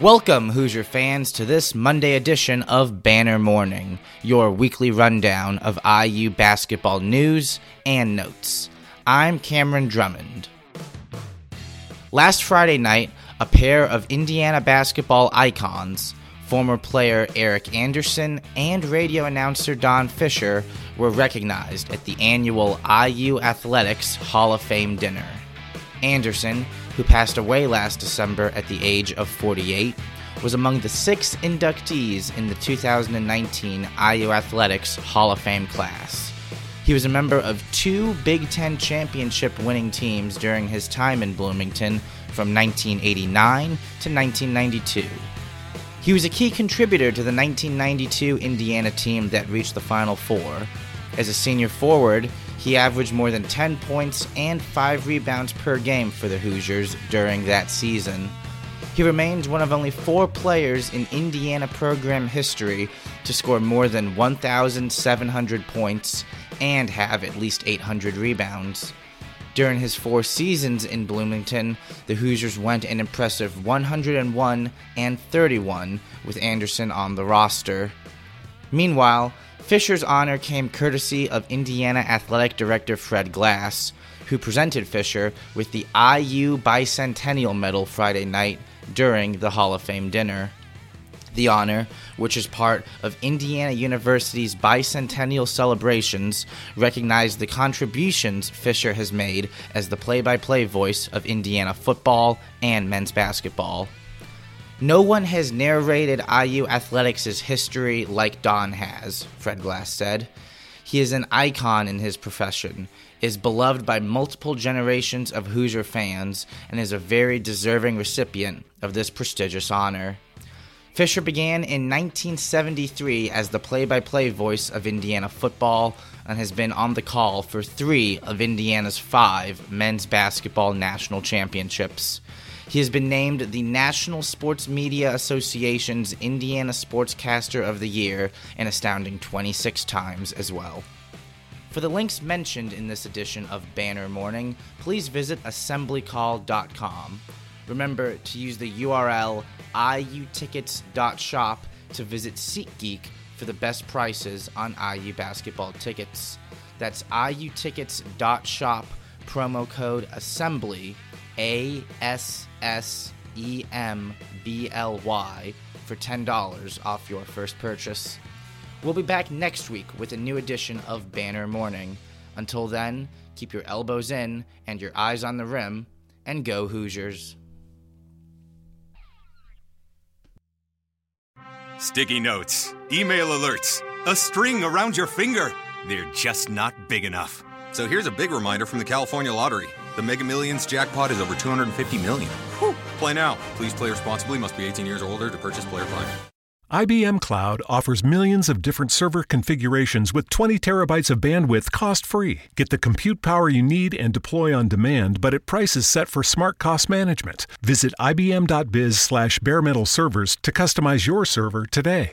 Welcome, Hoosier fans, to this Monday edition of Banner Morning, your weekly rundown of IU basketball news and notes. I'm Cameron Drummond. Last Friday night, a pair of Indiana basketball icons, former player Eric Anderson and radio announcer Don Fischer, were recognized at the annual IU Athletics Hall of Fame dinner. Anderson, who passed away last December at the age of 48, was among the six inductees in the 2019 IU Athletics Hall of Fame class. He was a member of two Big Ten championship winning teams during his time in Bloomington from 1989 to 1992. He was a key contributor to the 1992 Indiana team that reached the Final Four. As a senior forward, he averaged more than 10 points and 5 rebounds per game for the Hoosiers during that season. He remains one of only four players in Indiana program history to score more than 1,700 points and have at least 800 rebounds. During his four seasons in Bloomington, the Hoosiers went an impressive 101 and 31 with Anderson on the roster. Meanwhile, Fischer's honor came courtesy of Indiana Athletic Director Fred Glass, who presented Fischer with the IU Bicentennial Medal Friday night during the Hall of Fame dinner. The honor, which is part of Indiana University's bicentennial celebrations, recognized the contributions Fischer has made as the play by play voice of Indiana football and men's basketball. No one has narrated IU athletics' history like Don has, Fred Glass said. He is an icon in his profession, is beloved by multiple generations of Hoosier fans, and is a very deserving recipient of this prestigious honor. Fischer began in 1973 as the play by play voice of Indiana football and has been on the call for three of Indiana's five men's basketball national championships. He has been named the National Sports Media Association's Indiana Sportscaster of the Year an astounding 26 times as well. For the links mentioned in this edition of Banner Morning, please visit assemblycall.com. Remember to use the URL iutickets.shop to visit SeatGeek for the best prices on IU basketball tickets. That's iutickets.shop, promo code ASSEMBLY, A S S E M B L Y, for $10 off your first purchase. We'll be back next week with a new edition of Banner Morning. Until then, keep your elbows in and your eyes on the rim, and go Hoosiers. Sticky notes, email alerts, a string around your finger. They're just not big enough. So here's a big reminder from the California Lottery. The Mega Millions jackpot is over 250 million. Whew. Play now. Please play responsibly. Must be 18 years or older to purchase player fine. IBM Cloud offers millions of different server configurations with 20 terabytes of bandwidth cost free. Get the compute power you need and deploy on demand, but at prices set for smart cost management. Visit ibm.biz slash bare metal servers to customize your server today.